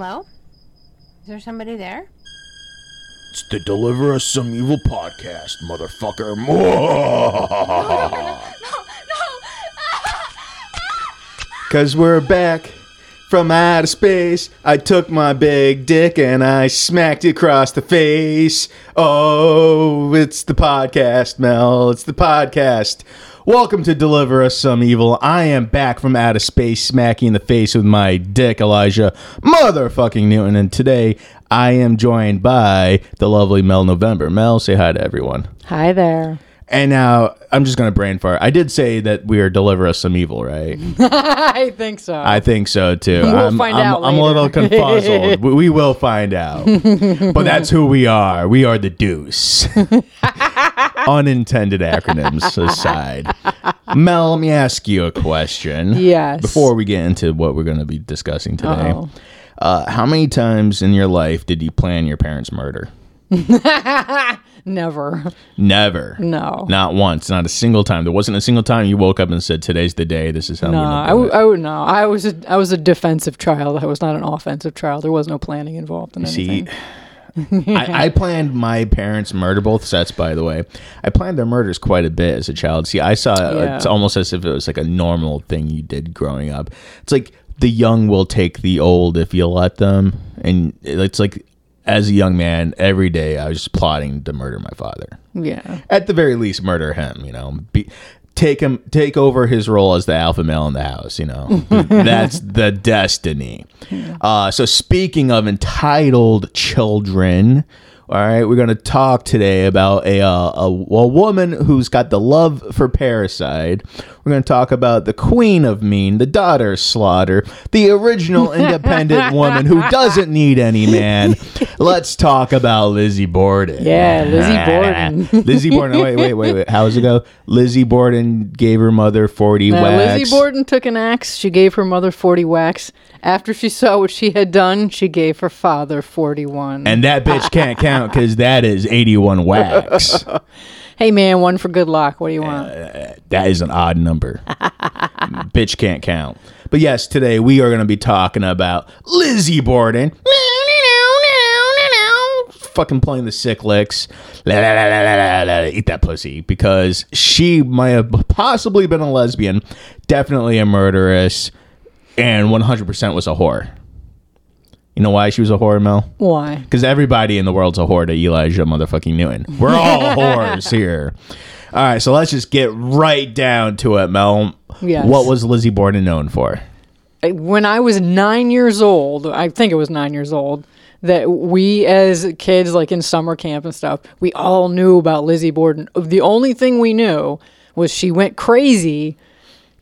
Hello? Is there somebody there? It's the Deliver Us Some Evil podcast, motherfucker. Cause we're back from outer space. I took my big dick and I smacked it across the face. Oh, it's the podcast, Mel. It's the podcast. Welcome to Deliver Us Some Evil. I am back from outer space, smacking in the face with my dick, Elijah motherfucking Newton. And today I am joined by the lovely Mel November. Mel, say hi to everyone. Hi there. And now I'm just gonna brain fart. I did say that we are deliver us some evil, right? I think so. I think so too. We'll I'm, find I'm, out I'm a little later. confuzzled. we, we will find out. but that's who we are. We are the Deuce. Unintended acronyms aside. Mel, let me ask you a question. Yes. Before we get into what we're going to be discussing today, Uh-oh. uh, how many times in your life did you plan your parents' murder? Never. Never. No. Not once. Not a single time. There wasn't a single time you woke up and said, "Today's the day. This is how No, I, going to do w- it." I would no. I was a I was a defensive child. I was not an offensive child. There was no planning involved in See, anything. I, I planned my parents' murder, both sets, by the way. I planned their murders quite a bit as a child. See, I saw uh, Yeah. it's almost as if it was like a normal thing you did growing up. It's like the young will take the old if you let them. And it's like, as a young man, every day I was just plotting to murder my father. Yeah. At the very least, murder him, you know. Be, take him take over his role as the alpha male in the house you know that's the destiny uh, so speaking of entitled children all right we're going to talk today about a, uh, a, a woman who's got the love for parasite we're going to talk about the queen of mean the daughter of slaughter the original independent woman who doesn't need any man let's talk about lizzie borden Yeah, Lizzie Borden. lizzie borden wait wait wait wait how's it go lizzie borden gave her mother 40 Uh, whacks Lizzie Borden took an axe. She gave her mother forty whacks. After she saw what she had done, she gave her father forty-one. and that bitch can't count because that is 81 whacks. hey man, one for good luck. What do you want? That is an odd number. bitch can't count. But yes, today we are going to be talking about Lizzie Borden. Fucking playing the sick licks. La, la, la, la, la, la, la, Eat that pussy. Because she might have possibly been a lesbian, definitely a murderess, and 100% was a whore. You know why she was a whore, Mel? Why? Because everybody in the world's a whore to Elijah motherfucking Newton. We're all whores here. All right, so let's just get right down to it, Mel. Yes. What was Lizzie Borden known for? when I was nine years old, I think it was nine years old, that we as kids, like in summer camp and stuff, we all knew about Lizzie Borden. The only thing we knew was she went crazy,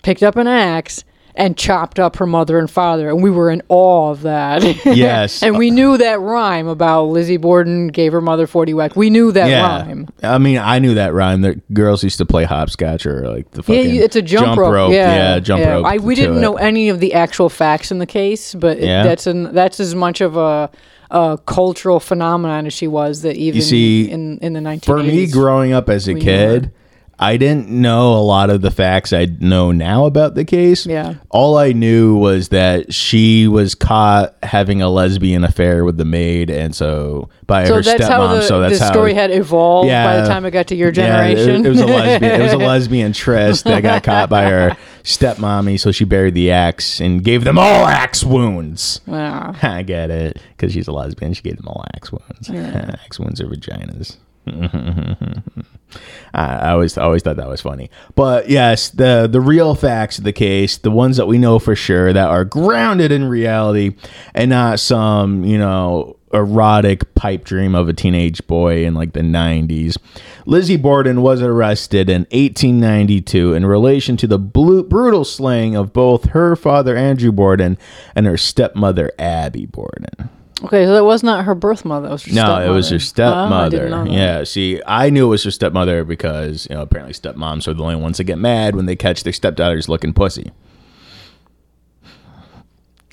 picked up an axe, and chopped up her mother and father. And we were in awe of that. Yes. and we knew that rhyme about Lizzie Borden gave her mother 40 whack. We knew that yeah. rhyme. I mean, I knew that rhyme. That girls used to play hopscotch or like the Yeah, fucking you- it's a jump, rope. Yeah, jump yeah. rope. I, we didn't it. know any of the actual facts in the case, but it- that's an that's as much of a, a cultural phenomenon as she was that even see, in in the 1980s. For me, growing up as a kid, I didn't know a lot of the facts I know now about the case. Yeah. All I knew was that she was caught having a lesbian affair with the maid, and so by so her that's stepmom. how the, so that's the how story had evolved yeah, by the time it got to your Yeah, it- generation. it, was a lesbian. It was a lesbian tryst that got caught by her stepmommy, so she buried the axe and gave them all axe wounds. Wow. I get it because she's a lesbian. She gave them all axe wounds. Yeah. axe wounds are vaginas. I I always always thought that was funny. But yes, the the real facts of the case, the ones that we know for sure that are grounded in reality and not some, you know, erotic pipe dream of a teenage boy in like the 90s. Lizzie Borden was arrested in 1892 in relation to the blu- brutal slaying of both her father Andrew Borden and her stepmother Abby Borden. Okay, so that was not her birth mother. It was her No, it was her oh, stepmother. Oh, stepmother. that. yeah, see, I knew it was her stepmother because you know apparently stepmoms are the only ones that get mad when they catch their stepdaughters looking pussy.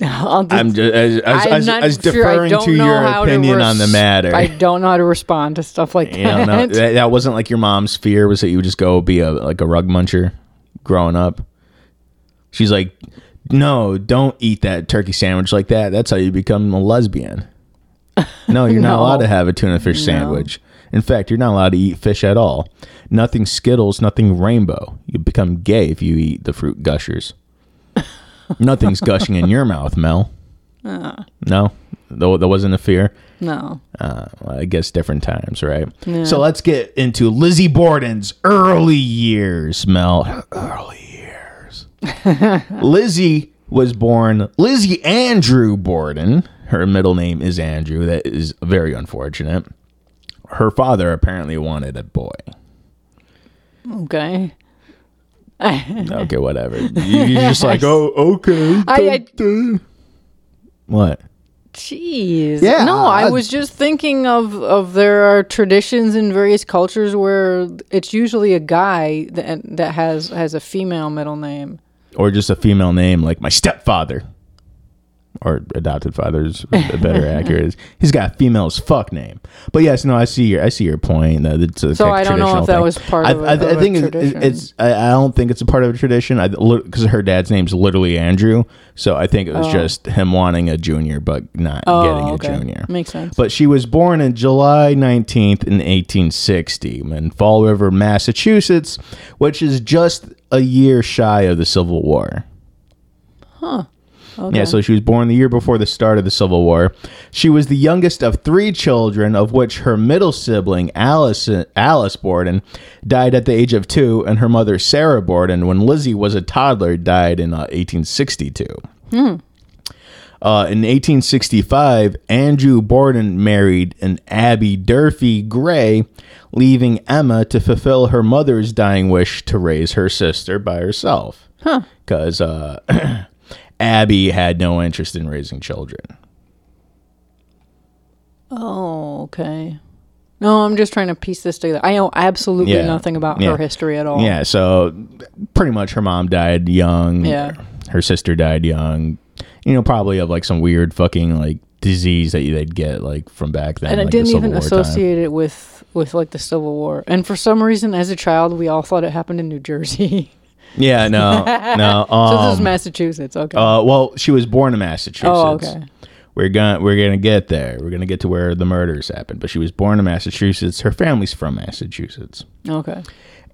I'll just- I'm just as, as, I'm as, not as sure. Deferring to your how to opinion on the matter. I don't know how to respond to stuff like that. you know that, that wasn't like your mom's fear was that you would just go be a like a rug muncher growing up. She's like, no, don't eat that turkey sandwich like that. That's how you become a lesbian. No, you're not allowed to have a tuna fish No. sandwich. In fact, you're not allowed to eat fish at all. Nothing Skittles, nothing rainbow. You become gay if you eat the fruit gushers. Nothing's gushing in your mouth, Mel. Uh. No, though that wasn't a fear. No. Uh, well, I guess different times, right? Yeah. So let's get into Lizzie Borden's early years, Mel. Early years. Lizzie was born Lizzie Andrew Borden. Her middle name is Andrew. That is very unfortunate. Her father apparently wanted a boy. Okay. Okay, whatever. You- You're just like, oh, okay. I- I- what? Jeez. Yeah, No, I I- was just thinking of of there are traditions in various cultures where it's usually a guy that that has has a female middle name. Or just a female name like my stepfather. Or adopted fathers, a better accurate. He's got a female as fuck name. But yes, no, I see your I see your point. That it's a So I don't know if that thing. was part I, of I, I think it's, tradition. it's I, I don't think it's a part of a tradition. I because her dad's name's literally Andrew, so I think it was Oh. just him wanting a junior but not Oh, getting a junior. Makes sense. But she was born in July 19th in 1860 in Fall River, Massachusetts, which is just a year shy of the Civil War. Okay. Yeah, so she was born the year before the start of the Civil War. She was the youngest of three children, of which her middle sibling, Alice, Alice Borden, died at the age of two, and her mother, Sarah Borden, when Lizzie was a toddler, died in uh, 1862. Uh, in 1865, Andrew Borden married an Abby Durfee Gray, leaving Emma to fulfill her mother's dying wish to raise her sister by herself. Huh. Because uh, Abby had no interest in raising children. Oh, okay. No, I'm just trying to piece this together. I know absolutely Yeah. nothing about Yeah. her history at all. Yeah, so pretty much her mom died young. Yeah. Her sister died young. You know, probably of like some weird fucking like disease that they'd get like from back then. and I like the didn't Civil even War time. associate it with with like the Civil War. And for some reason, as a child, we all thought it happened in New Jersey. Yeah, no, no. so this is um, Massachusetts. Okay. Uh, well, she was born in Massachusetts. oh, okay. We're gonna we're gonna get there. We're gonna get to where the murders happened. But she was born in Massachusetts. Her family's from Massachusetts. Okay.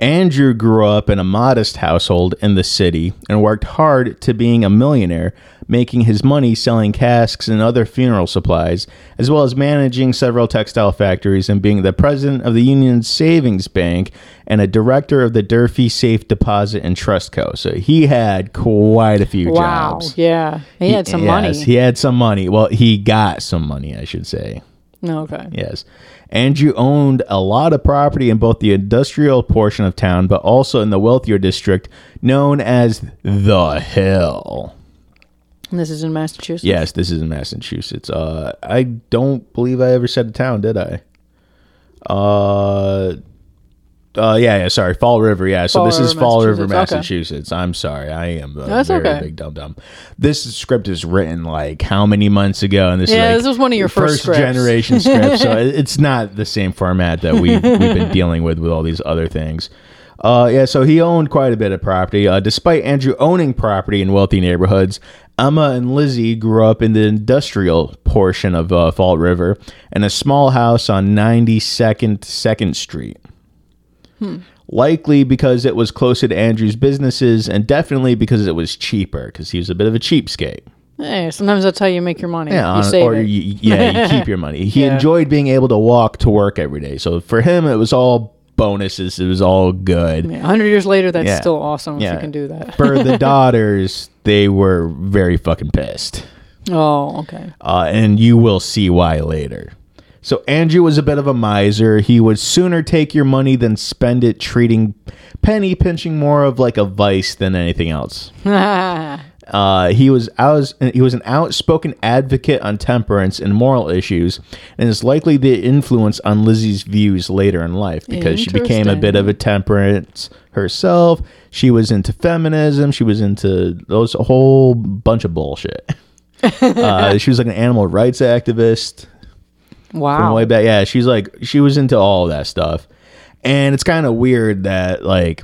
Andrew grew up in a modest household in the city and worked hard to being a millionaire, making his money selling casks and other funeral supplies, as well as managing several textile factories and being the president of the Union Savings Bank and a director of the Durfee Safe Deposit and Trust Co. So he had quite a few Wow. jobs. Yeah. He, had some yes, money. He had some money. Well, he got some money, I should say. No, okay. Yes. Andrew owned a lot of property in both the industrial portion of town, but also in the wealthier district known as the Hill. And this is in Massachusetts. Yes, this is in Massachusetts. Uh, I don't believe I ever said a town, did I? Uh, uh, yeah, yeah. Sorry, Fall River. Yeah, so Fall this is River, Fall River, Massachusetts. Okay. I'm sorry, I am a That's very okay. big dum dum. This script is written like how many months ago, and this Yeah, is like this was one of your first scripts. generation scripts. So it's not the same format that we've we've been dealing with with all these other things. Uh, yeah, so he owned quite a bit of property. Uh, despite Andrew owning property in wealthy neighborhoods, Emma and Lizzie grew up in the industrial portion of uh, Fall River in a small house on 92nd Second Street. Likely because it was closer to Andrew's businesses, and definitely because it was cheaper, because he was a bit of a cheapskate. Hey, sometimes that's how you make your money. Yeah, you on- save or you, yeah, you keep your money. He Yeah. enjoyed being able to walk to work every day. So for him, it was all bonuses. It was all good. Yeah, 100 years later, that's Yeah. still awesome if you can do that. For the daughters, they were very fucking pissed. oh, okay. Uh, and you will see why later. So Andrew was a bit of a miser. He would sooner take your money than spend it treating penny pinching more of like a vice than anything else. Uh, he was out, he was an outspoken advocate on temperance and moral issues, and is likely the influence on Lizzie's views later in life because she became a bit of a temperance herself. She was into feminism. She was into those a whole bunch of bullshit. uh, she was like an animal rights activist from wow. way back. Yeah, she's like she was into all that stuff, and it's kind of weird that like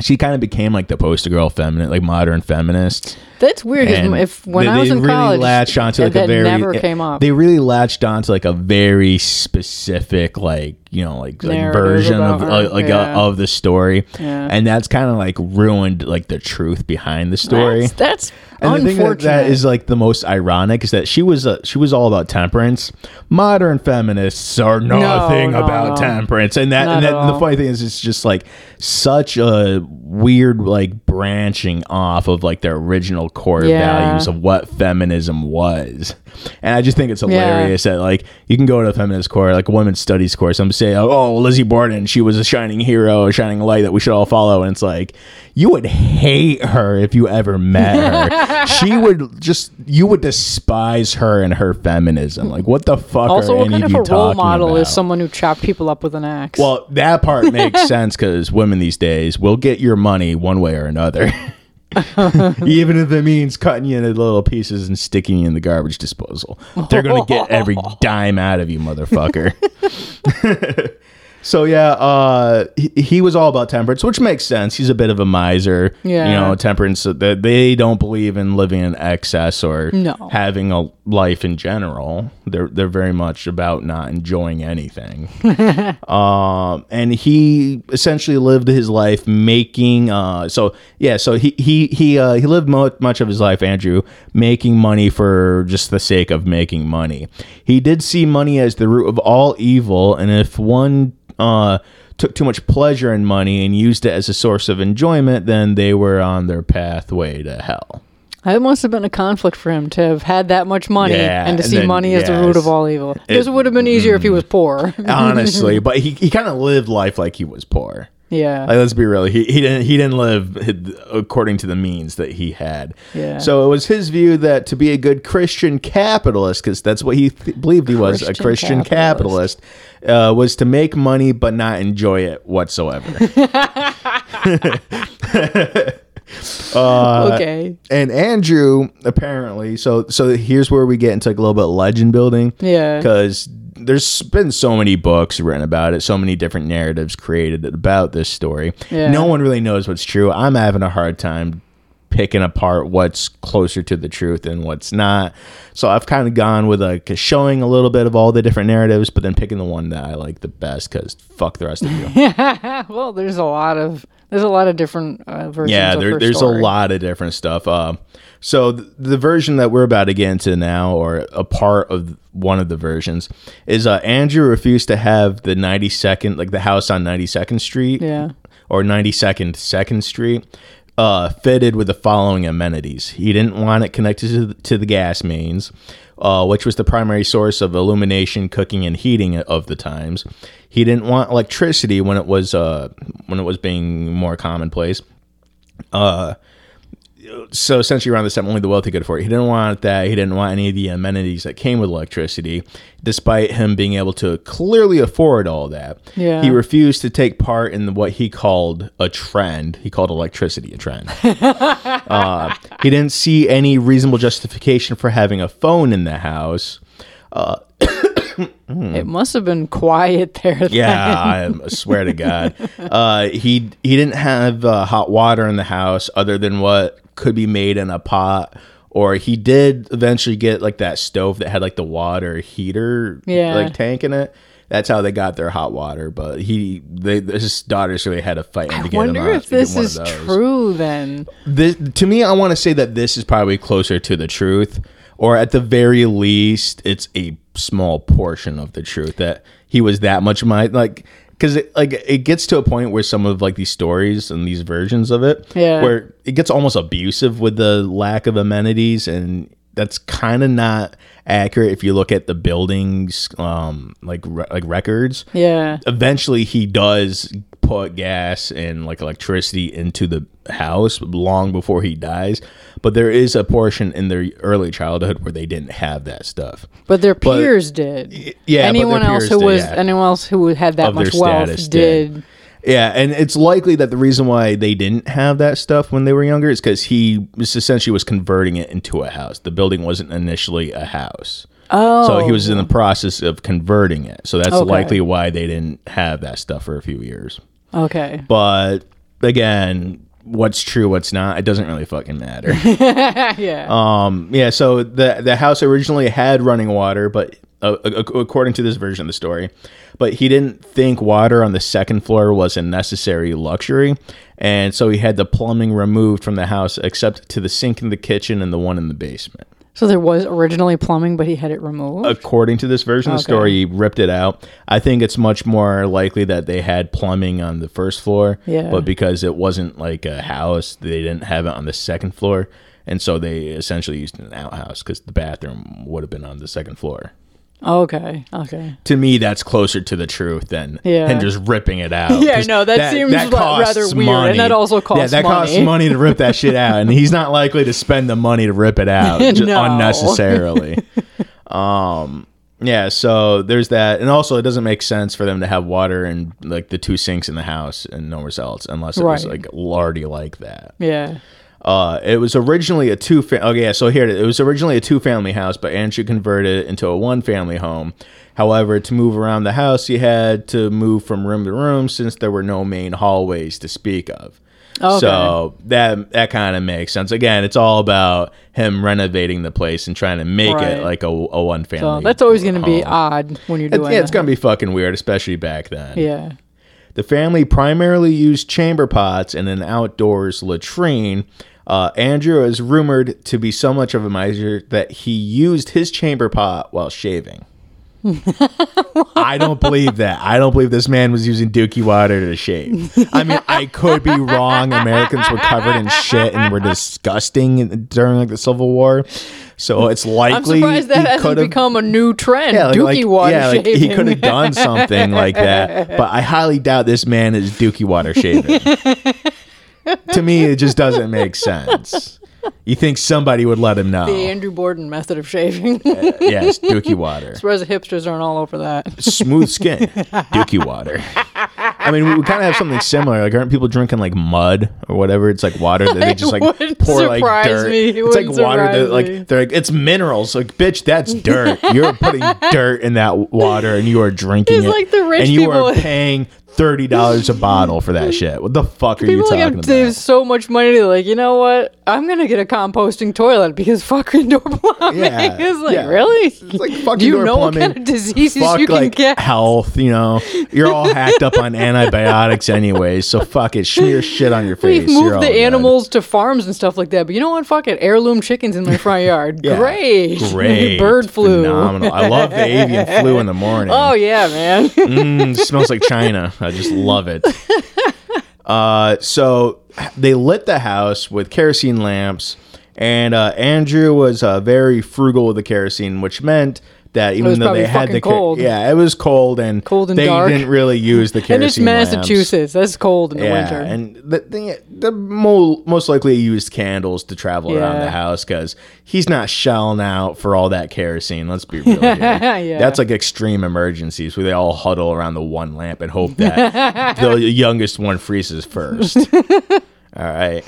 she kind of became like the poster girl feminine, like modern feminist. That's weird. If when they, I was they in really college, latched onto like a very never came up. They really latched onto like a very specific like you know like, like version of her, uh, like yeah. uh, of the story, Yeah. and that's kind of like ruined like the truth behind the story. That's, that's And the thing that, that is like the most ironic is that she was uh, she was all about temperance. Modern feminists are nothing no, about no. temperance, and that Not and at that, the funny thing is, it's just like such a weird like branching off of like their original core Yeah. values of what feminism was. And I just think it's Yeah. hilarious that like you can go to a feminist core, like a women's studies course, and say, "Oh, Lizzie Borden, she was a shining hero, a shining light that we should all follow." And it's like you would hate her if you ever met her. she would just you would despise her and her feminism. Like what the fuck also, are what any kind of of a role model about? is someone who chopped people up with an axe? Well, that part makes sense because women these days will get your money one way or another. Even if it means cutting you into little pieces and sticking you in the garbage disposal. They're going to get every dime out of you, motherfucker. So, yeah, uh, he, he was all about temperance, which makes sense. He's a bit of a miser. Yeah. You know, temperance, uh, they, they don't believe in living in excess or No. having a life in general. They're, they're very much about not enjoying anything. Um, and he essentially lived his life making. Uh, so yeah, so he he he uh, he lived mo- much of his life, Andrew, making money for just the sake of making money. He did see money as the root of all evil, and if one uh, took too much pleasure in money and used it as a source of enjoyment, then they were on their pathway to hell. it must have been a conflict for him to have had that much money Yeah, and to and see then- money as the root of all evil. Because it, would have been easier if he was poor. Honestly, but he, he kind of lived life like he was poor. Yeah. Like, let's be real. He, he didn't he didn't live according to the means that he had. Yeah. So it was his view that to be a good Christian capitalist, because that's what he th- believed he was, a Christian Christian capitalist, uh, was to make money but not enjoy it whatsoever. Uh, okay. and Andrew apparently, so so here's where we get into like a little bit of legend building. Yeah. Because there's been so many books written about it, so many different narratives created about this story. Yeah. No one really knows what's true. I'm having a hard time picking apart what's closer to the truth and what's not. So I've kind of gone with like showing a little bit of all the different narratives, but then picking the one that I like the best because fuck the rest of you. well, there's a lot of there's a lot of different uh, versions. yeah, there, her there's story. a lot of different stuff. Uh, so th- the version that we're about to get into now, or a part of one of the versions, is uh, Andrew refused to have the 92nd, like the house on 92nd Street, Yeah. or 92nd Second Street, uh, fitted with the following amenities. He didn't want it connected to the, to the gas mains, uh, which was the primary source of illumination, cooking, and heating of the times. He didn't want electricity when it was uh, when it was being more commonplace. Uh, so essentially around this time only the wealthy could afford it. He didn't want that. He didn't want any of the amenities that came with electricity, despite him being able to clearly afford all that. Yeah. He refused to take part in what he called a trend. He called electricity a trend. uh, he didn't see any reasonable justification for having a phone in the house. It must have been quiet there. then. Yeah, I swear to God. Uh, he he didn't have uh, hot water in the house other than what could be made in a pot. Or he did eventually get like that stove that had like the water heater Yeah. like tank in it. That's how they got their hot water. But he, they, his daughters really had to fight I to wonder if this is true then. This, to me, I want to say that this is probably closer to the truth, or at the very least, it's a small portion of the truth that he was that much my like because it like it gets to a point where some of like these stories and these versions of it, Yeah. where it gets almost abusive with the lack of amenities and. That's kind of not accurate if you look at the buildings, um, like re- like records Yeah. eventually he does put gas and like electricity into the house long before he dies but there is a portion in their early childhood where they didn't have that stuff But their peers did. yeah, but Anyone else who did, was yeah. anyone else who had that Of much wealth did. did. yeah and it's likely that the reason why they didn't have that stuff when they were younger is because he was essentially was converting it into a house the building wasn't initially a house Oh. so he was in the oh. process of converting it so that's Okay. likely why they didn't have that stuff for a few years Okay. but again, what's true, what's not, it doesn't really fucking matter. yeah. Um, yeah, so the the house originally had running water, but uh, according to this version of the story, but he didn't think water on the second floor was a necessary luxury, and so he had the plumbing removed from the house except to the sink in the kitchen and the one in the basement. So there was originally plumbing, but he had it removed. According to this version of the Okay. story, he ripped it out. I think it's much more likely that they had plumbing on the first floor, Yeah. but because it wasn't like a house, they didn't have it on the second floor, and so they essentially used an outhouse because the bathroom would have been on the second floor. Okay. Okay. To me, that's closer to the truth than Yeah. just ripping it out. Yeah, no, that seems ra- costs rather weird, and that also costs money. Yeah, that costs money. money to rip that shit out, and he's not likely to spend the money to rip it out No. unnecessarily. um, yeah, so there's that, and also it doesn't make sense for them to have water in like the two sinks in the house and nowhere else, unless it was like already like that. Yeah. Uh, it was originally a two. Fa- okay, yeah. So here it is. It was originally a two-family house, but Andrew converted it into a one-family home. However, to move around the house, he had to move from room to room since there were no main hallways to speak of. Okay. So that that kind of makes sense. Again, it's all about him renovating the place and trying to make Right. it like a, a one-family. So that's always going to be odd when you're It's- doing. yeah, it's gonna be fucking weird, especially back then. Yeah. The family primarily used chamber pots and an outdoors latrine. Uh, Andrew is rumored to be so much of a miser that he used his chamber pot while shaving. I don't believe that. I don't believe this man was using dookie water to shave. I mean, I could be wrong. Americans were covered in shit and were disgusting during like the Civil War, so it's I'm likely surprised that hasn't could've- become a new trend. yeah, like, Dookie like- water yeah, like he could have done something like that, but I highly doubt this man is Dookie water shaving. to me, it just doesn't make sense. You think somebody would let him know? the Andrew Borden method of shaving. Uh, yes, Dookie water, Whereas the hipsters aren't all over that. smooth skin, Dookie water. I mean, we, we kind of have something similar. Like, aren't people drinking like mud or whatever? It's like water that they just like pour like dirt. me. It It's like water that like they're like it's minerals. Like, bitch, that's dirt. You're putting dirt in that water and you are drinking It's it. like the rich and you are paying thirty dollars a bottle for that shit. What the fuck are you People like talking have saved about? so much money. They're like, you know what? I'm gonna get a composting toilet because fuck indoor plumbing. Yeah, it's like yeah. really. It's like fucking Do you indoor know what plumbing. kind of diseases Fuck you can like get? health, you know. You're all hacked up on antibiotics anyway, so fuck it. Smear shit on your face. We've moved the animals to farms and stuff like that, but you know what? Fuck it. Heirloom chickens in my front yard. Yeah. Great. Great. Bird flu. Phenomenal. I love the avian flu in the morning. Oh yeah, man. Mm, smells like China. I just love it. Uh, so they lit the house with kerosene lamps, and uh, Andrew was uh, very frugal with the kerosene, which meant that even though they had the cold. yeah, it was cold and Cold and they dark. didn't really use the kerosene. and it's. Massachusetts. That's cold in the Yeah, winter. and the thing, the mo- most likely used candles to travel around Yeah. the house because he's not shelling out for all that kerosene. Let's be real here. Yeah. That's like extreme emergencies where they all huddle around the one lamp and hope that the youngest one freezes first. all right.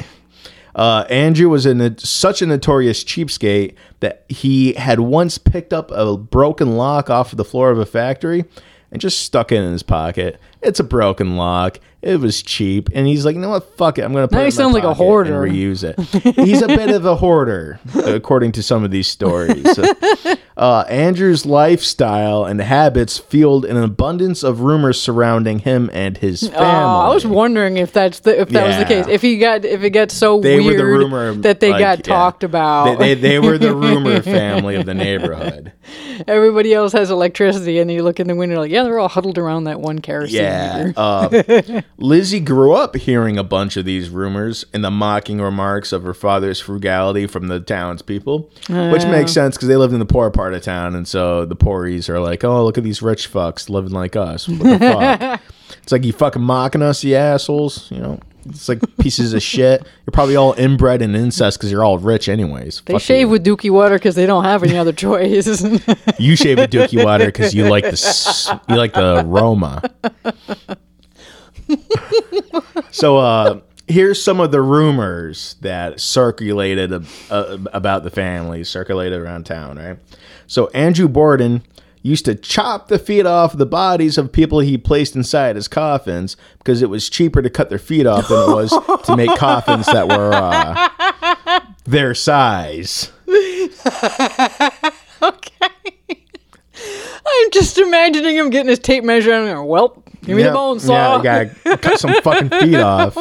Uh, Andrew was in a, such a notorious cheapskate that he had once picked up a broken lock off of the floor of a factory and just stuck it in his pocket. It's a broken lock. It was cheap, and he's like, "You know what? Fuck it. I'm gonna put Now it in my like a hoarder. and reuse it." he's a bit of a hoarder, according to some of these stories. Uh, Andrew's lifestyle and habits fueled an abundance of rumors surrounding him and his family. Oh, I was wondering if that's the if that was the case. If he got if it got so they weird the rumor that they like, got yeah. talked about. They, they, they were the rumor family of the neighborhood. Everybody else has electricity, and you look in the window like, yeah, they're all huddled around that one kerosene. Yeah. Uh, Lizzie grew up hearing a bunch of these rumors and the mocking remarks of her father's frugality from the townspeople, which makes sense because they lived in the poor part of town, and so the poories are like, "Oh, look at these rich fucks living like us." What the fuck? It's like you fucking mocking us, you assholes. You know, it's like pieces of shit. You're probably all inbred and incest because you're all rich, anyways. They Fuck shave you. with Dookie water because they don't have any other choice. You shave with Dookie water because you like the s- you like the aroma. so uh, here's some of the rumors that circulated uh, about the family, circulated around town. Right. So Andrew Borden used to chop the feet off the bodies of people he placed inside his coffins because it was cheaper to cut their feet off than it was to make coffins that were uh, their size. Okay. I'm just imagining him getting his tape measure and going, well, give me Yeah, the bone saw. Yeah, gotta cut some fucking feet oh off.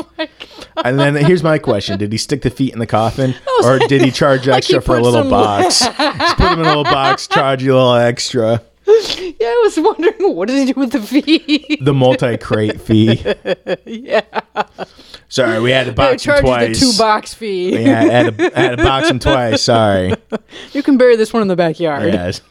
and then here's my question: Did he stick the feet in the coffin, or did he charge extra he for a little box? Just put him in a little box, charge you a little extra. Yeah, I was wondering, what does he do with the feet? The multi crate fee. yeah. Sorry, we had to box him charge you the twice. two box fee. Yeah, I had to, I had to box him twice. Sorry. You can bury this one in the backyard. Yes.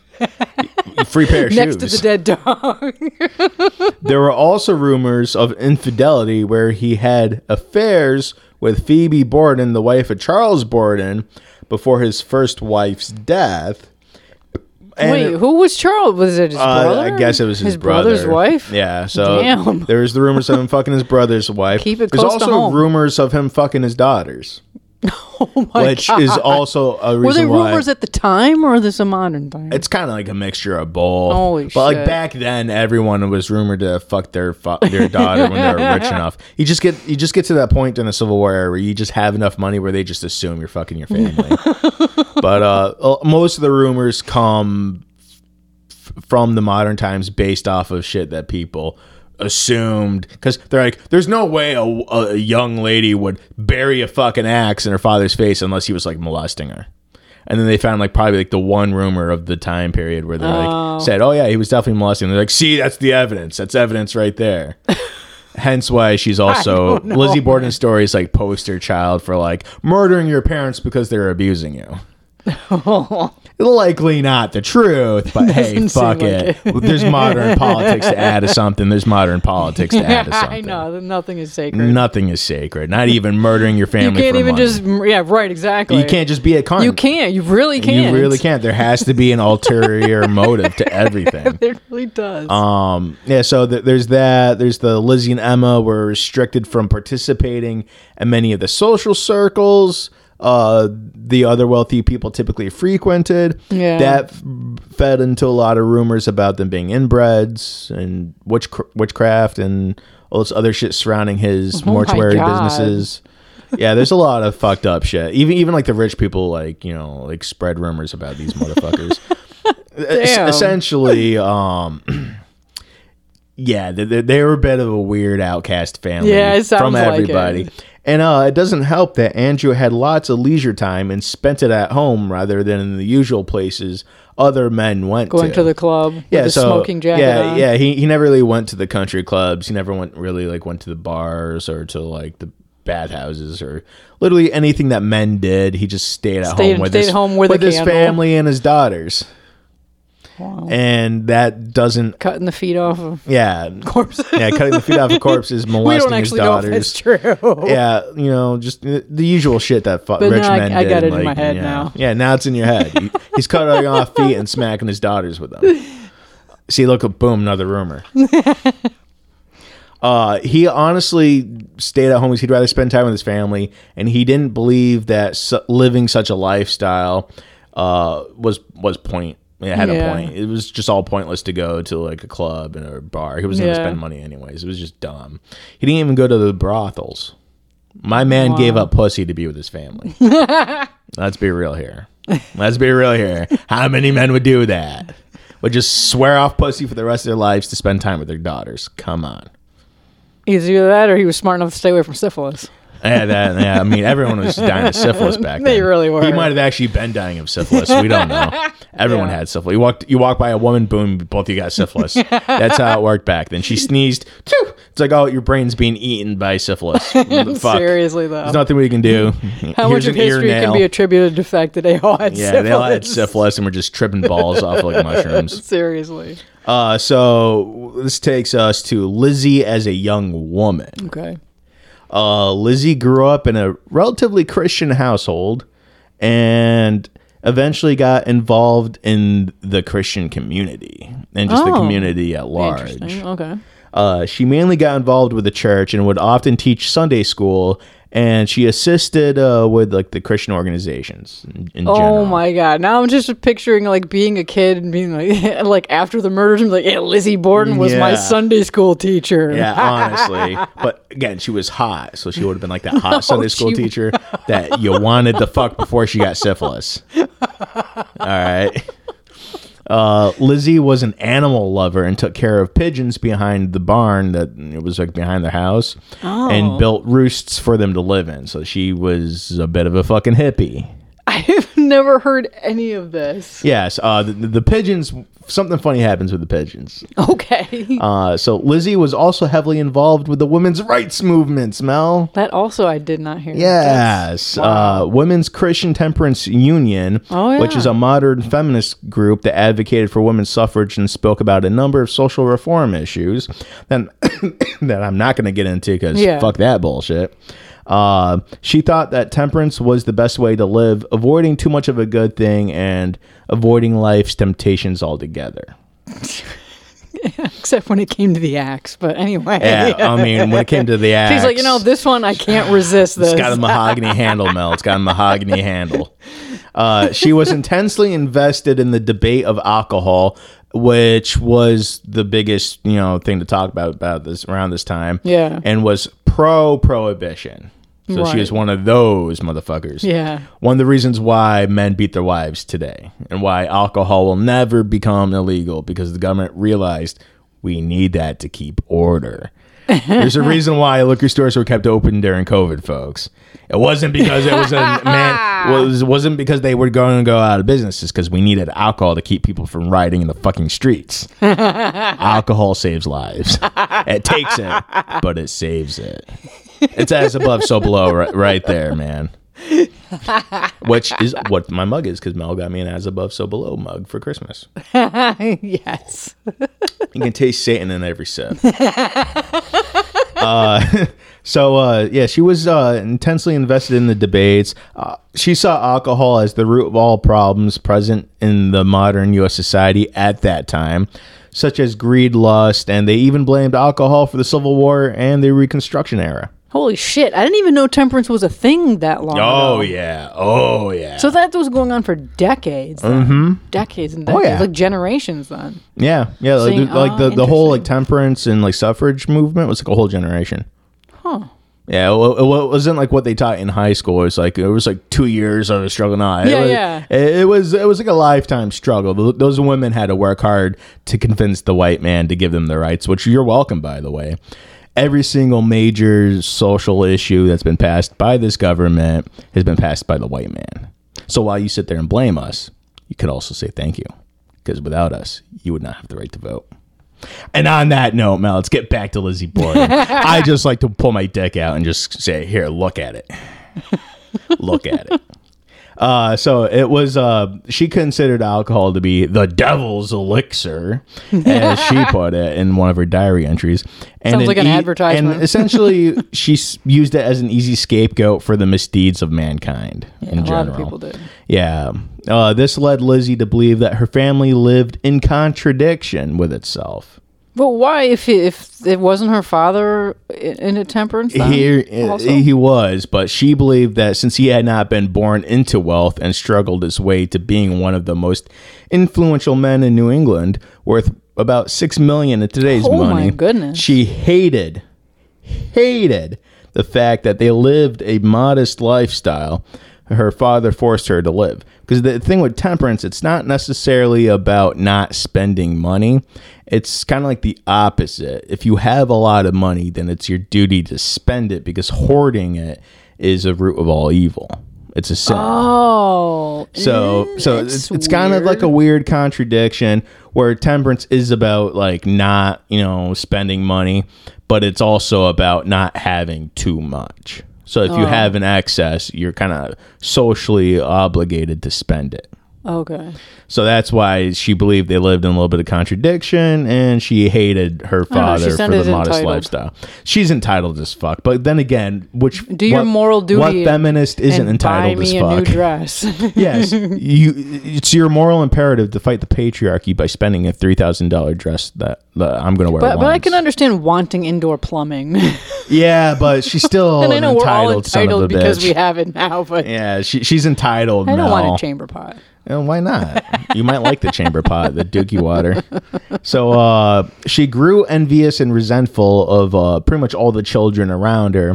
Free pair of Next shoes. to the dead dog. There were also rumors of infidelity where he had affairs with Phoebe Borden, the wife of Charles Borden, before his first wife's death. And Wait, who was Charles? Was it his uh, brother? I guess it was his, his brother's wife. Yeah, so Damn. there was the rumors of him fucking his brother's wife. Keep it There's close to also home. rumors of him fucking his daughters, Oh my which god! is also a reason Were they why. rumors at the time, or is this a modern time? It's kind of like a mixture of both. Holy but like back then, everyone was rumored to fuck their fu- their daughter when they were rich enough. You just get you just get to that point in the Civil War era where you just have enough money where they just assume you're fucking your family. but uh, uh, most of the rumors come f- from the modern times based off of shit that people assumed because they're like there's no way a, a young lady would bury a fucking axe in her father's face unless he was like molesting her. And then they found like probably like the one rumor of the time period where they like said oh yeah he was definitely molesting they're like see that's the evidence. That's evidence right there. Hence why she's also lizzie borden's story is like poster child for like murdering your parents because they're abusing you likely not the truth, but hey, fuck like it. There's modern politics to add to something. There's modern politics to add to something. I know nothing is sacred. Nothing is sacred. Not even murdering your family. you can't even money. just yeah right exactly. You can't just be a cunt. You can't. You really can't. You really can't. There has to be an ulterior motive to everything. It really does. Um, yeah, so th- there's that. There's the Lizzie and Emma were restricted from participating in many of the social circles. Uh, the other wealthy people typically frequented. Yeah. That f- fed into a lot of rumors about them being inbreds and witch witchcraft and all this other shit surrounding his Oh mortuary businesses. Yeah, there's a lot of fucked up shit. Even even like the rich people, like you know, like spread rumors about these motherfuckers. Es- essentially, um, yeah, they, they, were a bit of a weird outcast family Yeah, from like everybody. it. And uh, it doesn't help that Andrew had lots of leisure time and spent it at home rather than in the usual places other men went Going to the club. yeah, so smoking jacket. yeah, on. yeah. He he never really went to the country clubs. He never went really like went to the bars or to like the bathhouses or literally anything that men did. He just stayed at Stayed- home with stayed his home with his family and his daughters. Wow. And that doesn't, Cutting the feet off of yeah, corpses. yeah, cutting the feet off of corpses, molesting his if that's daughters. true. Yeah, you know, just the the usual shit that fu- But rich now I- men I did. got it in my head yeah. now. Yeah, now it's in your head. He- he's cutting off feet and smacking his daughters with them. See, look, boom, another rumor. uh, he honestly stayed at home because he'd rather spend time with his family, and he didn't believe that su- living such a lifestyle uh, was was point. It had Yeah. a point. It was just all pointless to go to like a club and a bar. He was going to Yeah. spend money anyways. It was just dumb. He didn't even go to the brothels. My man gave up pussy to be with his family. Let's be real here. Let's be real here. How many men would do that? Would just swear off pussy for the rest of their lives to spend time with their daughters? Come on. Either that or he was smart enough to stay away from syphilis. Yeah, that, yeah, I mean, everyone was dying of syphilis back then. They really were. He might have actually been dying of syphilis. We don't know. Everyone Yeah. had syphilis. You walked, you walk by a woman, boom, both of you got syphilis. That's how it worked back then. She sneezed. Phew. It's like, oh, your brain's being eaten by syphilis. Fuck? Seriously though. There's nothing we can do. How Here's much of history can be attributed to the fact that they all had Yeah, syphilis? they all had syphilis and were just tripping balls off like mushrooms. Seriously. Uh, so this takes us to Lizzie as a young woman. Okay. Uh, Lizzie grew up in a relatively Christian household and eventually got involved in the Christian community and just the Oh. community at large. Interesting. Okay. Uh, she mainly got involved with the church and would often teach Sunday school and she assisted uh, with like the Christian organizations in, in Oh general. my god! Now I'm just picturing like being a kid and being like, like after the murders, I'm like, yeah, Lizzie Borden was my Sunday school teacher. Yeah, honestly. But again, she was hot, so she would have been like that hot Sunday school she teacher that you wanted to fuck before she got syphilis. All right. Uh, Lizzie was an animal lover and took care of pigeons behind the barn that it was like behind the house and built roosts for them to live in. So she was a bit of a fucking hippie. I've never heard any of this. Yes, uh, the, the pigeons. Something funny happens with the pigeons. Okay. Uh, so Lizzie was also heavily involved with the women's rights movements. Mel. that also I did not hear. Yes, uh, Women's Christian Temperance Union, Oh, which is a modern feminist group that advocated for women's suffrage and spoke about a number of social reform issues that, that I'm not going to get into because Yeah. fuck that bullshit. Uh, she thought that temperance was the best way to live, avoiding too much of a good thing and avoiding life's temptations altogether. Except when it came to the axe. But anyway. Yeah, I mean, when it came to the axe, She's like, you know, this one I can't resist this. It's got a mahogany handle, Mel. It's got a mahogany handle. Uh, she was intensely invested in the debate of alcohol, which was the biggest, you know, thing to talk about about this around this time. Yeah. and was pro prohibition. So she Right. was one of those motherfuckers. Yeah. One of the reasons why men beat their wives today and why alcohol will never become illegal because the government realized we need that to keep order. There's a reason why liquor stores were kept open during COVID, folks. It wasn't because it was a man. Was wasn't because they were going to go out of business. It's because we needed alcohol to keep people from rioting in the fucking streets. alcohol saves lives. It takes it, but it saves it. It's as above, so below, right, right there, man. Which is what my mug is because Mel got me an as above, so below mug for Christmas. yes. You can taste Satan in every sip. uh, so uh, yeah, she was uh, intensely invested in the debates. Uh, she saw alcohol as the root of all problems present in the modern U.S. society at that time, such as greed, lust, and they even blamed alcohol for the Civil War and the Reconstruction era. Holy shit. I didn't even know temperance was a thing that long Oh ago. yeah, oh yeah. So that was going on for decades. Mm-hmm. Decades and decades. yeah. Like generations then. Yeah, yeah, like, Seeing- the, like the, ah, the whole like temperance and like suffrage movement was like a whole generation. Huh. Yeah, well, it wa- wasn't like what they taught in high school. It was like it was like two years of a struggle. No, it Yeah, was, yeah. It, it was it was like a lifetime struggle. Th- Those women had to work hard to convince the white man to give them their rights, which you're welcome, by the way. Every single major social issue that's been passed by this government has been passed by the white man. So while you sit there and blame us, you could also say thank you, because without us, you would not have the right to vote. And on that note, Mel, let's get back to Lizzie Borden. I just like to pull my dick out and just say, "Here, look at it. look at it." Uh, so it was. Uh, she considered alcohol to be the devil's elixir, as she put it in one of her diary entries. And Sounds like an e- advertisement. And essentially, she s- used it as an easy scapegoat for the misdeeds of mankind in a general. lot of people did. Yeah. Uh, this led Lizzie to believe that her family lived in contradiction with itself. But why, if he, if it wasn't her father in a temperance? Here also? he was, but she believed that since he had not been born into wealth and struggled his way to being one of the most influential men in New England, worth about six million in today's Oh my money, goodness. she hated, hated the fact that they lived a modest lifestyle. Her father forced her to live because the thing with temperance, it's not necessarily about not spending money. It's kind of like the opposite. If you have a lot of money, then it's your duty to spend it because hoarding it is a root of all evil. It's a sin. Oh, So mm, so it's, it's kind of like a weird contradiction where temperance is about like not, you know, spending money, but it's also about not having too much. So if you oh. have an excess, you're kind of socially obligated to spend it. Okay. So that's why she believed they lived in a little bit of contradiction, and she hated her don't know, father for the modest entitled. lifestyle. She's entitled as fuck, but then again, which Do your what- moral duty. What feminist isn't and buy entitled me as a fuck? new dress. yes, you. It's your moral imperative to fight the patriarchy by spending a three thousand dollar dress that, that I'm going to wear. but but I can understand wanting indoor plumbing. Yeah, but she's still and I know we're all entitled, a because bitch. we have it now, but yeah, she, she's entitled. I don't want a chamber pot. And why not? you might like the chamber pot, the dookie water. So uh, she grew envious and resentful of uh, pretty much all the children around her,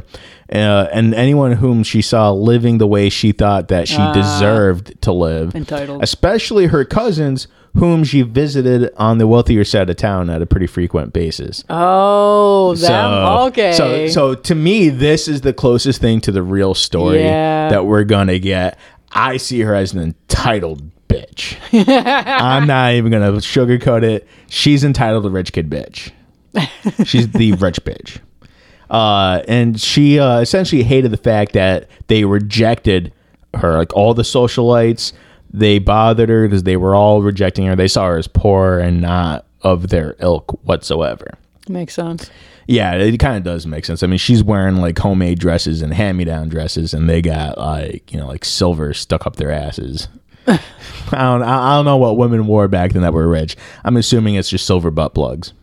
uh, and anyone whom she saw living the way she thought that she deserved to live. Entitled. especially her cousins, whom she visited on the wealthier side of town at a pretty frequent basis. Oh, So- okay. So, so to me, this is the closest thing to the real story Yeah. that we're gonna get. I see her as an entitled bitch. I'm not even gonna sugarcoat it. She's entitled to rich kid bitch. She's the rich bitch. Uh, and she uh, essentially hated the fact that they rejected her. Like all the socialites, they bothered her because they were all rejecting her. They saw her as poor and not of their ilk whatsoever. makes sense. Yeah, it kind of does make sense. I mean, she's wearing like homemade dresses and hand-me-down dresses, and they got like you know like silver stuck up their asses. I don't I don't know what women wore back then that were rich. I'm assuming it's just silver butt plugs.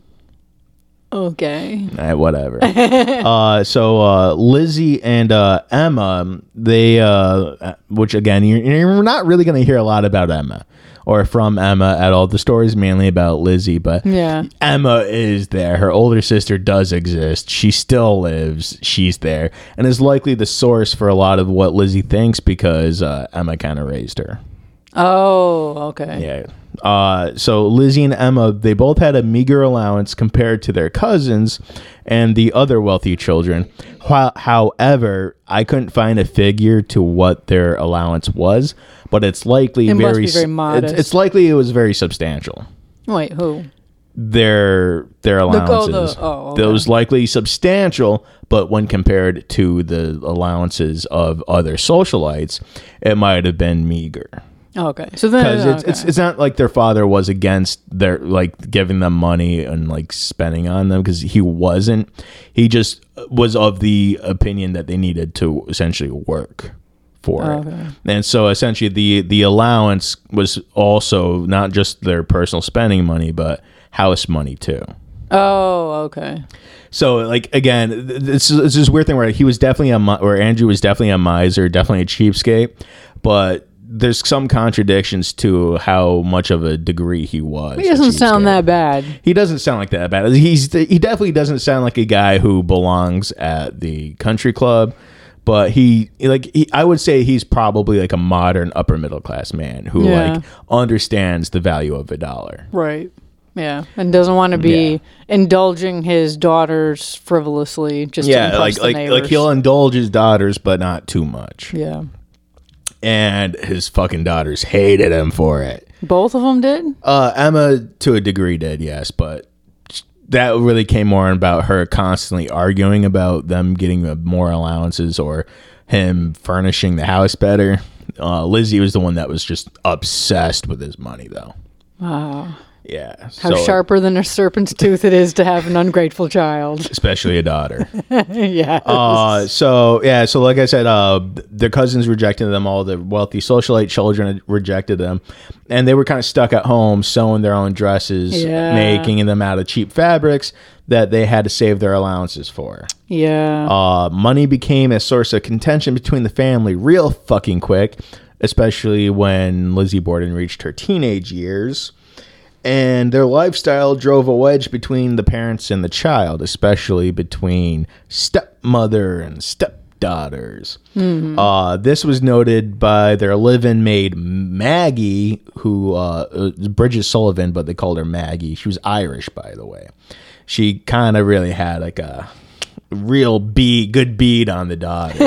Okay. Eh, whatever. uh, so uh, Lizzie and uh, Emma, they, uh, which again, you're, you're not really going to hear a lot about Emma or from Emma at all. The story's mainly about Lizzie, but Yeah. Emma is there. Her older sister does exist. She still lives. She's there, and is likely the source for a lot of what Lizzie thinks because uh, Emma kind of raised her. Oh, okay. Yeah. Uh, so Lizzie and Emma, they both had a meager allowance compared to their cousins and the other wealthy children. However, I couldn't find a figure to what their allowance was, but it's likely It very, very modest. It's, it's likely it was very substantial. Wait, who? Their their oh, the- allowances. oh, okay. Those likely substantial, but when compared to the allowances of other socialites, it might have been meager Oh, okay. So then because it's, okay. it's it's not like their father was against their like giving them money and like spending on them because he wasn't. He just was of the opinion that they needed to essentially work for oh, Okay. it, and so essentially the the allowance was also not just their personal spending money but house money too. Oh, okay. So like again, th- this is it's this weird thing where he was definitely a or Andrew was definitely a miser, definitely a cheapskate, but there's some contradictions to how much of a degree he was. He doesn't sound that bad. He doesn't sound like that bad. He's he definitely doesn't sound like a guy who belongs at the country club. But he like he, I would say he's probably like a modern upper middle class man who Yeah. like understands the value of a dollar. Right. Yeah. And doesn't want to be Yeah. indulging his daughters frivolously just Yeah, like like neighbors. like he'll indulge his daughters, but not too much. Yeah. And his fucking daughters hated him for it. Both of them did? Uh, Emma, to a degree, did yes, but that really came more about her constantly arguing about them getting more allowances or him furnishing the house better. Uh, Lizzie was the one that was just obsessed with his money, though. Wow. Yeah, How so- sharper than a serpent's tooth it is to have an ungrateful child. especially a daughter. yeah. Uh, so yeah, so like I said, uh, their cousins rejected them. All the wealthy socialite children rejected them, and they were kind of stuck at home sewing their own dresses, Yeah. making them out of cheap fabrics that they had to save their allowances for. yeah. Uh, money became a source of contention between the family real fucking quick, especially when Lizzie Borden reached her teenage years. And their lifestyle drove a wedge between the parents and the child, especially between stepmother and stepdaughters. Uh, this was noted by their live-in maid Maggie, who uh, uh, Bridget Sullivan, but they called her Maggie. She was Irish, by the way. She kind of really had like a real bead, good bead on the daughters.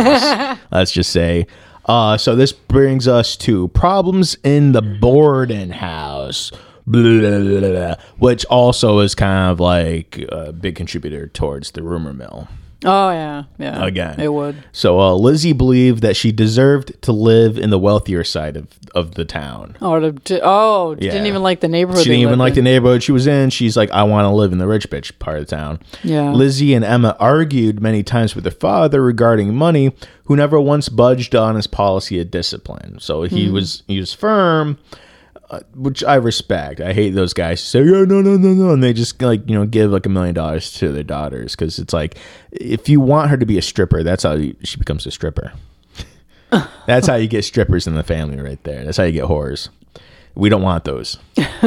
let's just say. Uh, so this brings us to problems in the Borden house, blah, blah, blah, which also is kind of like a big contributor towards the rumor mill. Oh yeah, yeah. Again. it would. So uh, Lizzie believed that she deserved to live in the wealthier side of, of the town. Oh, to, to- oh, Yeah. didn't even like the neighborhood. She didn't even like the neighborhood she was in. She's like, I want to live in the rich bitch part of the town. Yeah. Lizzie and Emma argued many times with their father regarding money, who never once budged on his policy of discipline. So he was he was firm, uh, which I respect. I hate those guys who say, "Yeah, no, no, no, no," and they just like you know give like a million dollars to their daughters because it's like if you want her to be a stripper, that's how you, she becomes a stripper. that's how you get strippers in the family, right there. That's how you get whores. We don't want those.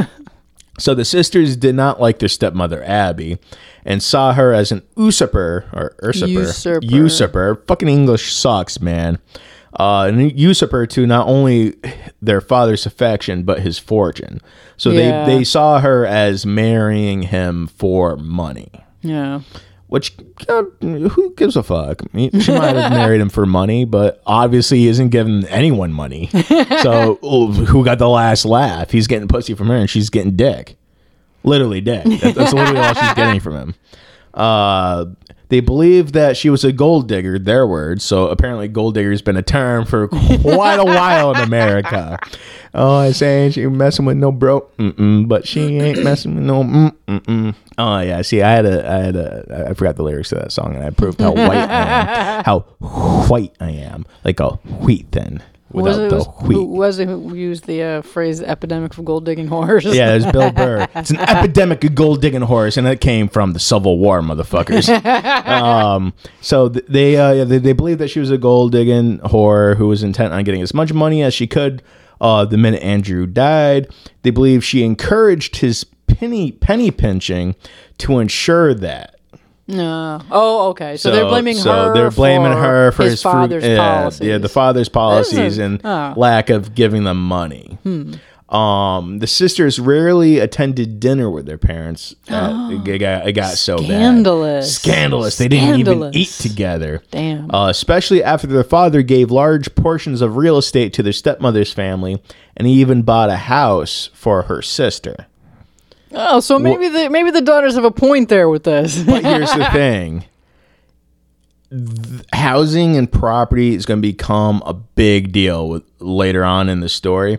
So the sisters did not like their stepmother Abby, and saw her as an usurper or usurper, Usurper. usurper. Fucking English sucks, man. Uh, an usurper to not only their father's affection but his fortune. So Yeah. they they saw her as marrying him for money. Yeah. Which uh, who gives a fuck? She might have married him for money, but obviously he isn't giving anyone money. So oh, who got the last laugh? He's getting pussy from her, and she's getting dick. Literally dick. That- That's literally all she's getting from him. Uh, they believe that she was a gold digger. Their words. So apparently, gold digger has been a term for quite a while in America. Oh, I say she messing with no bro, mm-mm, but she ain't messing with no. Mm-mm. Oh yeah, see, I had a, I had a, I forgot the lyrics to that song, and I proved how white I am, how white I am, like a wheat thin Was it the was, wheat. who was it who used the uh, phrase "epidemic of gold digging whores"? Yeah, it was Bill Burr. It's an epidemic of gold digging horse, and it came from the Civil War, motherfuckers. um, so th- they, uh, yeah, they they believe that she was a gold digging whore who was intent on getting as much money as she could. Uh, the minute Andrew died, they believe she encouraged his penny penny pinching to ensure that. No. Oh, okay. So, they're blaming so her. they're blaming for her for his, his, father's yeah, policies. Yeah, the father's policies and oh. lack of giving them money. Hmm. Um, the sisters rarely attended dinner with their parents. Uh, it, got, it got so bad. Scandalous. Scandalous. They didn't even eat together. Damn. Uh, especially after their father gave large portions of real estate to their stepmother's family, and he even bought a house for her sister. Oh, so maybe the maybe the daughters have a point there with this. But here's the thing Th- housing and property is going to become a big deal with, later on in the story.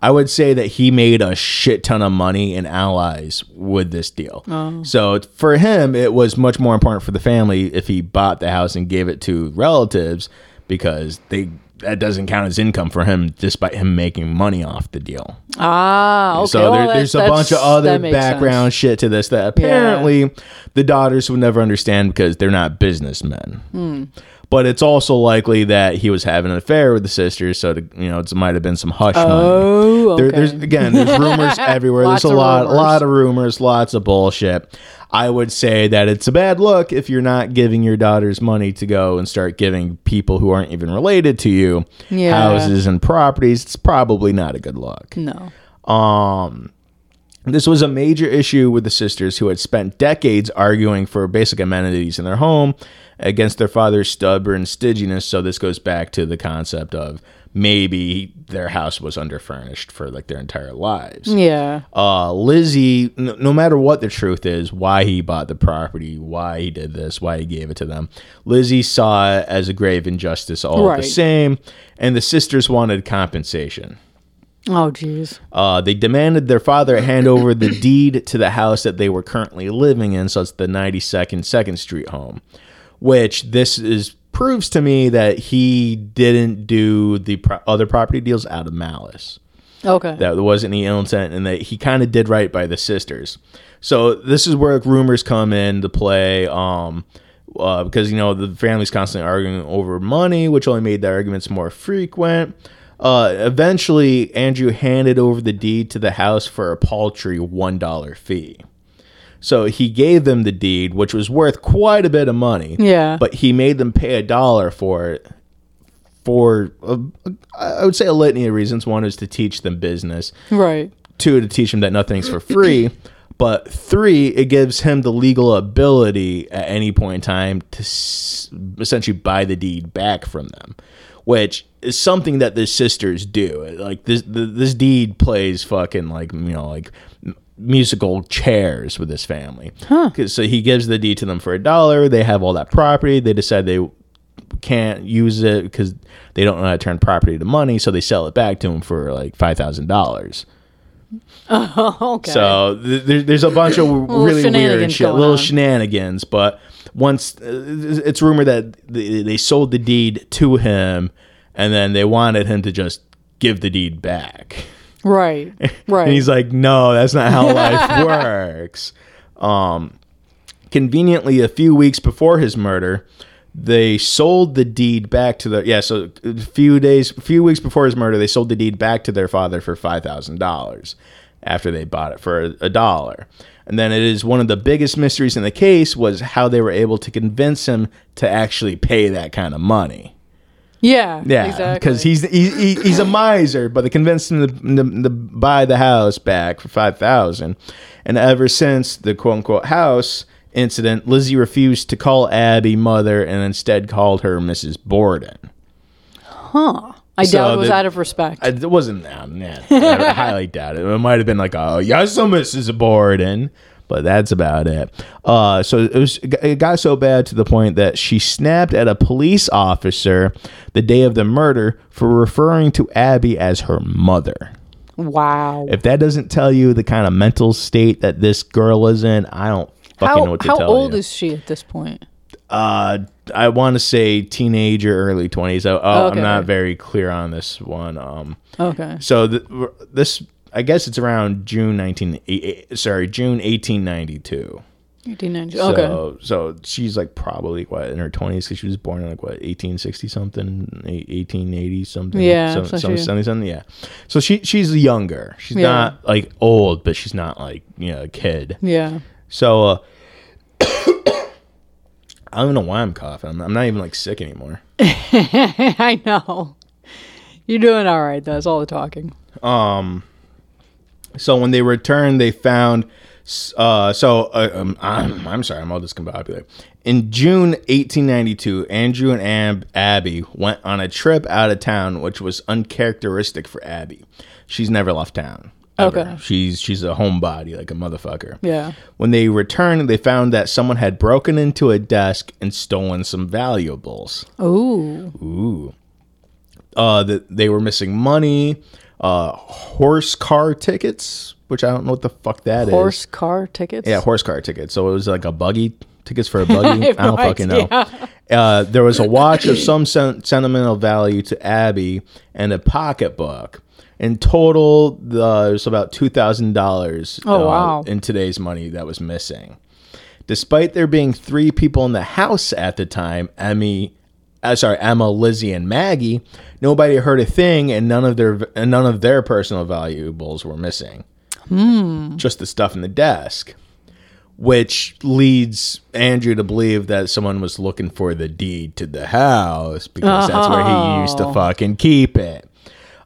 I would say that he made a shit ton of money and allies with this deal. Oh. So for him, it was much more important for the family if he bought the house and gave it to relatives because they that doesn't count as income for him despite him making money off the deal. ah, okay. So there, that- there's a bunch of other background sense. shit to this that apparently the daughters would never understand because they're not businessmen. Hmm. But it's also likely that he was having an affair with the sisters, so to, you know it might have been some hush money. Oh, okay. There, there's again, there's rumors everywhere. There's a lot, rumors. a lot of rumors, lots of bullshit. I would say that it's a bad look if you're not giving your daughters money to go and start giving people who aren't even related to you Yeah. houses and properties. It's probably not a good look. no. Um, this was a major issue with the sisters who had spent decades arguing for basic amenities in their home against their father's stubborn stinginess. So this goes back to the concept of maybe their house was underfurnished for like their entire lives. Yeah. Uh, Lizzie, no, no matter what the truth is, why he bought the property, why he did this, why he gave it to them, Lizzie saw it as a grave injustice all Right. the same, and the sisters wanted compensation. Oh, jeez. Uh, they demanded their father hand over the deed to the house that they were currently living in. So it's the 92nd Second Street home, which this is proves to me that he didn't do the pro- other property deals out of malice. Okay. That there wasn't any ill intent, and that he kind of did right by the sisters. So this is where rumors come into play. Um, uh, because you know the family's constantly arguing over money, which only made the arguments more frequent. Uh, eventually, Andrew handed over the deed to the house for a paltry one dollar fee. So he gave them the deed, which was worth quite a bit of money. Yeah. But he made them pay a dollar for it. For uh, I would say a litany of reasons. One is to teach them business right. two to teach him that nothing's for free but three it gives him the legal ability at any point in time to s- essentially buy the deed back from them which is something that the sisters do like this the, this deed plays fucking like you know like musical chairs with his family. 'Cause- So he gives the deed to them for a dollar. They have all that property. They decide they can't use it because they don't know how to turn property to money. So they sell it back to him for like five thousand dollars. okay. So th- there, there's a bunch of really weird shit, little on. shenanigans. But once uh, it's rumored that they, they sold the deed to him, and then they wanted him to just give the deed back. Right. Right. And he's like, "No, that's not how life works." Um, conveniently, a few weeks before his murder, they sold the deed back to the yeah. So a few days, a few weeks before his murder, they sold the deed back to their father for five thousand dollars after they bought it for a, a dollar. And then it is one of the biggest mysteries in the case was how they were able to convince him to actually pay that kind of money. Yeah. Yeah, Exactly. because he's he, he, he's a miser, but they convinced him to, to, to buy the house back for five thousand. And ever since the quote unquote house incident, Lizzie refused to call Abby mother and instead called her Mrs. Borden. Huh. I so doubt it was the- out of respect. I, it wasn't that. Nah, I highly doubt it. It might have been like, oh, yes, Mrs. Borden. But that's about it. Uh, so it was. It got so bad to the point that she snapped at a police officer the day of the murder for referring to Abby as her mother. wow. If that doesn't tell you the kind of mental state that this girl is in, I don't fucking know How, what to tell you. how old is she at this point? Uh, I want to say teenager, early twenties. Oh, Okay. I'm not very clear on this one. Um, Okay. so th- this, I guess it's around June 19, eh, eh, sorry, June 1892. 1890. So, Okay. so she's like probably what in her 20s because she was born in like what 1860 something, eh, 1880 something. Yeah, some, so some, something, something. Yeah. So she she's younger. She's Yeah. not like old, but she's not like you know a kid. Yeah. So uh, I don't even know why I'm coughing. I'm, I'm not even like sick anymore. I know. You're doing all right. Though. That's all the talking. Um, so when they returned, they found. Uh, so uh, um, I'm, I'm sorry, I'm all discombobulated. In June 1892, Andrew and Ab- Abby went on a trip out of town, which was uncharacteristic for Abby. She's never left town. ever. Okay. She's she's a homebody, like a motherfucker. Yeah. When they returned, they found that someone had broken into a desk and stolen some valuables. Ooh. Ooh. Uh, that they were missing money, uh, horse car tickets, which I don't know what the fuck that is. Horse car tickets. Yeah, horse car tickets. So it was like a buggy tickets for a buggy. I, have don't no fucking know. Uh, there was a watch of some sen- sentimental value to Abby and a pocketbook. In total, the, there's about two thousand dollars. Oh, wow. In today's money, that was missing. Despite there being three people in the house at the time, Emmy, uh, sorry, Emma, Lizzie, and Maggie, nobody heard a thing, and none of their and none of their personal valuables were missing. Just the stuff in the desk, which leads Andrew to believe that someone was looking for the deed to the house because that's where he used to Oh. fucking keep it.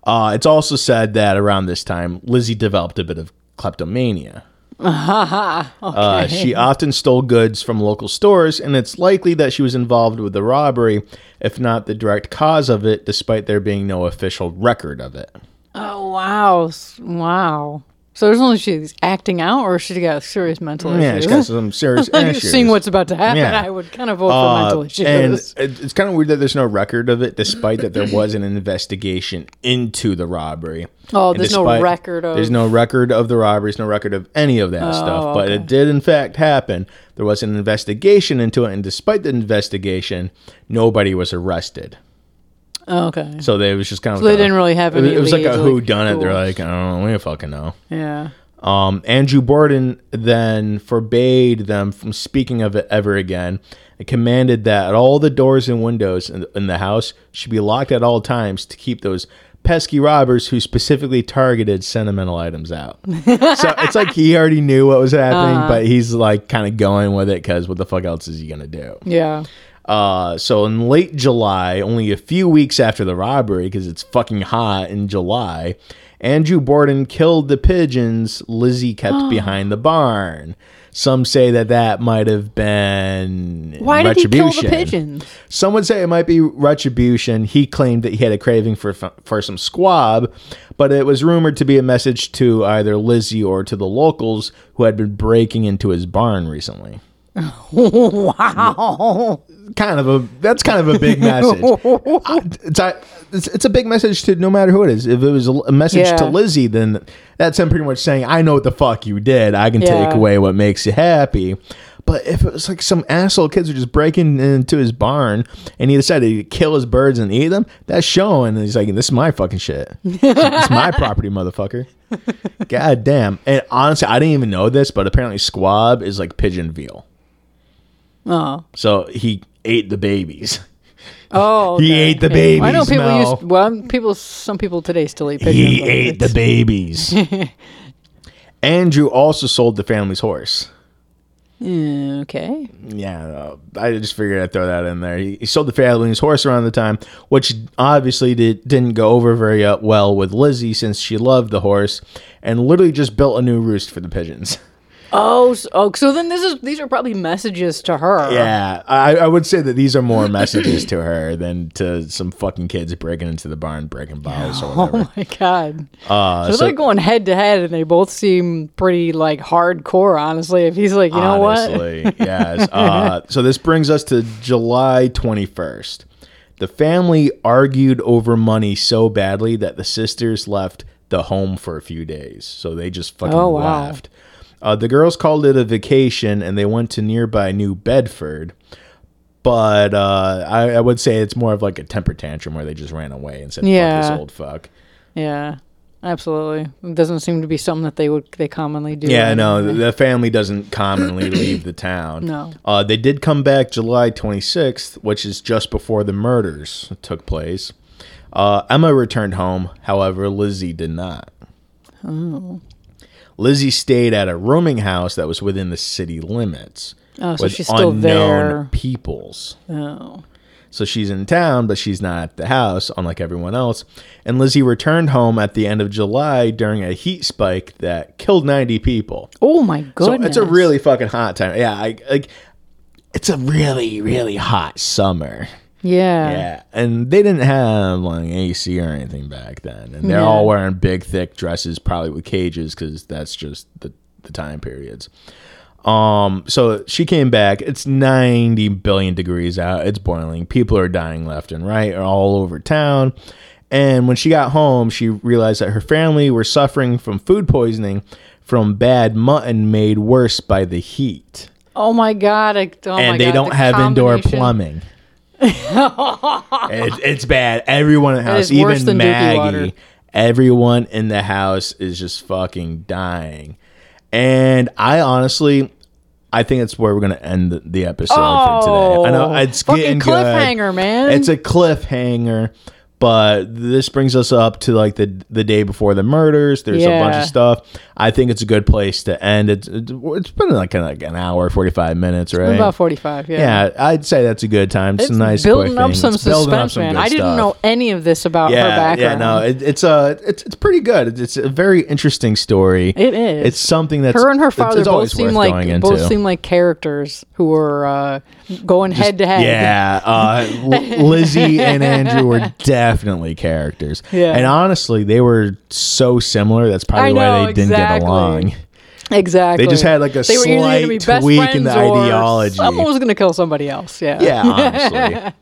Uh, it's also said that around this time, Lizzie developed a bit of kleptomania. Uh, she often stole goods from local stores, and it's likely that she was involved with the robbery, if not the direct cause of it, despite there being no official record of it. Oh wow. Wow. So there's only she's acting out, or she got serious mental Yeah, issues. Yeah, she's got some serious issues. Seeing what's about to happen, Yeah. I would kind of vote for Uh, mental issues. and it's kind of weird that there's no record of it, despite that there was an investigation into the robbery. Oh, And there's no record of- There's no record of the robberies, no record of any of that stuff. But okay. it did, in fact, happen. There was an investigation into it, and despite the investigation, nobody was arrested. Oh, okay. So they was just kind of. So they didn't really have It, any it was like a who done it. They're like, I don't know, we don't fucking know. yeah. Um, Andrew Borden then forbade them from speaking of it ever again and commanded that all the doors and windows in, in the house should be locked at all times to keep those pesky robbers who specifically targeted sentimental items out. so it's like he already knew what was happening, Uh-huh. but he's like kind of going with it because what the fuck else is he gonna do? Yeah. Uh, so in late July, only a few weeks after the robbery, because it's fucking hot in July, Andrew Borden killed the pigeons Lizzie kept behind the barn. Some say that that might have been Why did he kill the pigeons? Some would say it might be retribution. He claimed that he had a craving for for some squab, but it was rumored to be a message to either Lizzie or to the locals who had been breaking into his barn recently. Wow. Kind of a that's kind of a big message. It's, a, it's it's a big message to no matter who it is. If it was a, message to Yeah. Lizzie, then that's him pretty much saying, "I know what the fuck you did. I can take away what makes you happy." But if it was like some asshole kids were just breaking into his barn and he decided to kill his birds and eat them, that's showing. And he's like, "This is my fucking shit. it's my property, motherfucker." God damn. And honestly, I didn't even know this, but apparently squab is like pigeon veal. Oh. So he ate the babies. Oh. He ate the Yeah. I know people Mel. used well people some people today still eat pigeons. He ate the babies. Andrew also sold the family's horse. Mm, okay. Yeah, I just figured I'd throw that in there. He, he sold the family's horse around the time, which obviously did, didn't go over very uh, well with Lizzie since she loved the horse and literally just built a new roost for the pigeons. Oh, so, oh, so then this is these are probably messages to her. Yeah, I, I would say that these are more messages to her than to some fucking kids breaking into the barn, breaking bottles or whatever. Oh my god. Uh, so, so- they're going head to head, and they both seem pretty like hardcore. Honestly, if he's like, you know what? Yes. Uh, so this brings us to July 21st. The family argued over money so badly that the sisters left the home for a few days. So they just fucking Oh, wow. left. Uh, the girls called it a vacation and they went to nearby New Bedford. But uh, I, I would say it's more of like a temper tantrum where they just ran away and said, fuck this Yeah. old fuck. Yeah, absolutely. It doesn't seem to be something that they would they commonly do. Yeah, no, the family doesn't commonly leave the town. No. Uh, they did come back July 26th, which is just before the murders took place. Uh, Emma returned home, however, Lizzie did not. Oh. Lizzie stayed at a rooming house that was within the city limits Oh, so with she's still unknown there. peoples. Oh. So she's in town, but she's not at the house, unlike everyone else. And Lizzie returned home at the end of July during a heat spike that killed 90 people. Oh my goodness. So it's a really fucking hot time. Yeah, I, like it's a really really hot summer. Yeah. Yeah, and they didn't have like AC or anything back then, and they're Yeah. all wearing big thick dresses, probably with cages, because that's just the the time periods. Um, so she came back. It's 90 billion degrees out. It's boiling. People are dying left and right, all over town. And when she got home, she realized that her family were suffering from food poisoning from bad mutton made worse by the heat. Oh my god. I, oh my and they God, don't the have indoor plumbing. it, it's bad. Everyone in the house, is worse even than Dookie water. Maggie, everyone in the house is just fucking dying. And I honestly, I think that's where we're gonna end the, the episode for today. I know oh, it's Oh, fucking getting good. cliffhanger, man. It's a cliffhanger. But this brings us up to like the the day before the murders. There's a bunch of stuff. I think it's a good place to end. It's it's, it's been like, an- like an hour, forty five minutes, right? About 45, yeah. Yeah, I'd say that's a good time. It's, It's a nice building quick up It's building up suspense, some man. I didn't stuff. know any of this about her Yeah, background. yeah, no, it, it's a it's it's pretty good. It's, a very interesting story. It is. It's something that's her and her father both seem like both seem like characters who were uh, going head to head. Yeah, uh, Lizzie and Andrew were definitely characters. Yeah. and honestly, they were so similar. That's probably know, why they didn't exactly. get along. exactly. They just had, like, a They were either gonna slight tweak in the ideology. Someone was going to kill somebody else. Yeah. Yeah, honestly.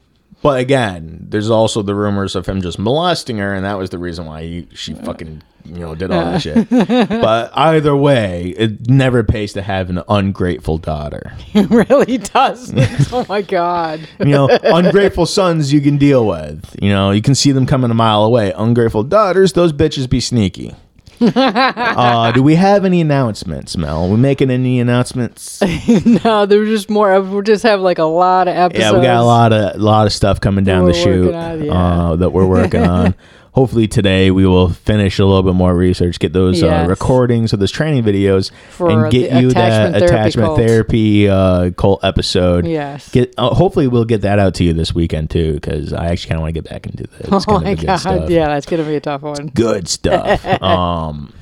But again, there's also the rumors of him just molesting her, and that was the reason why he, she fucking you know did all that shit. but either way, it never pays to have an ungrateful daughter. it really does. oh my god. You know, ungrateful sons you can deal with. You know, you can see them coming a mile away. Ungrateful daughters, those bitches be sneaky. uh, do we have any announcements, Mel? we making any announcements? no, there's just more. We just have like a lot of episodes. Yeah, we got a lot of lot of stuff coming down the chute on, yeah. uh, that we're working on. Hopefully today we will finish a little bit more research, get those uh, recordings of those training videos, For and get you that attachment therapy attachment cult. therapy uh, cult episode. Yes. Get uh, hopefully we'll get that out to you this weekend too, because I actually kind of want to get back into this. Oh my god. stuff. Yeah, that's gonna be a tough one. Good stuff. um,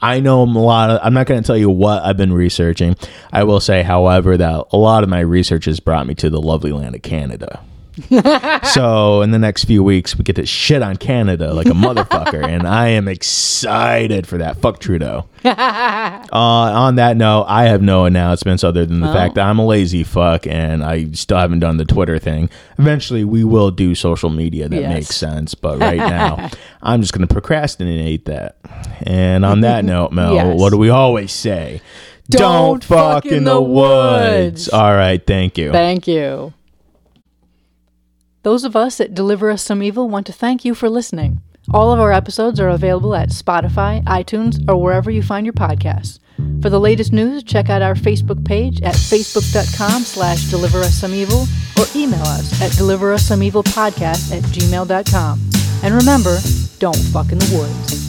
I know a lot of, I'm not going to tell you what I've been researching. I will say, however, that a lot of my research has brought me to the lovely land of Canada. so in the next few weeks, we get to shit on Canada like a motherfucker, and I am excited for that. Fuck Trudeau. uh, on that note, I have no announcements other than the fact that I'm a lazy fuck, and I still haven't done the Twitter thing. Eventually, we will do social media that Yes. makes sense, but right now, I'm just going to procrastinate that. And on that note, Mel, Yes. what do we always say? Don't fuck in the woods. All right, thank you. Thank you. Those of us at Deliver Us Some Evil want to thank you for listening. All of our episodes are available at Spotify, iTunes, or wherever you find your podcasts. For the latest news, check out our Facebook page at facebook.com slash deliver us some evil or email us at deliver us some evil podcast at gmail.com. And remember, don't fuck in the woods.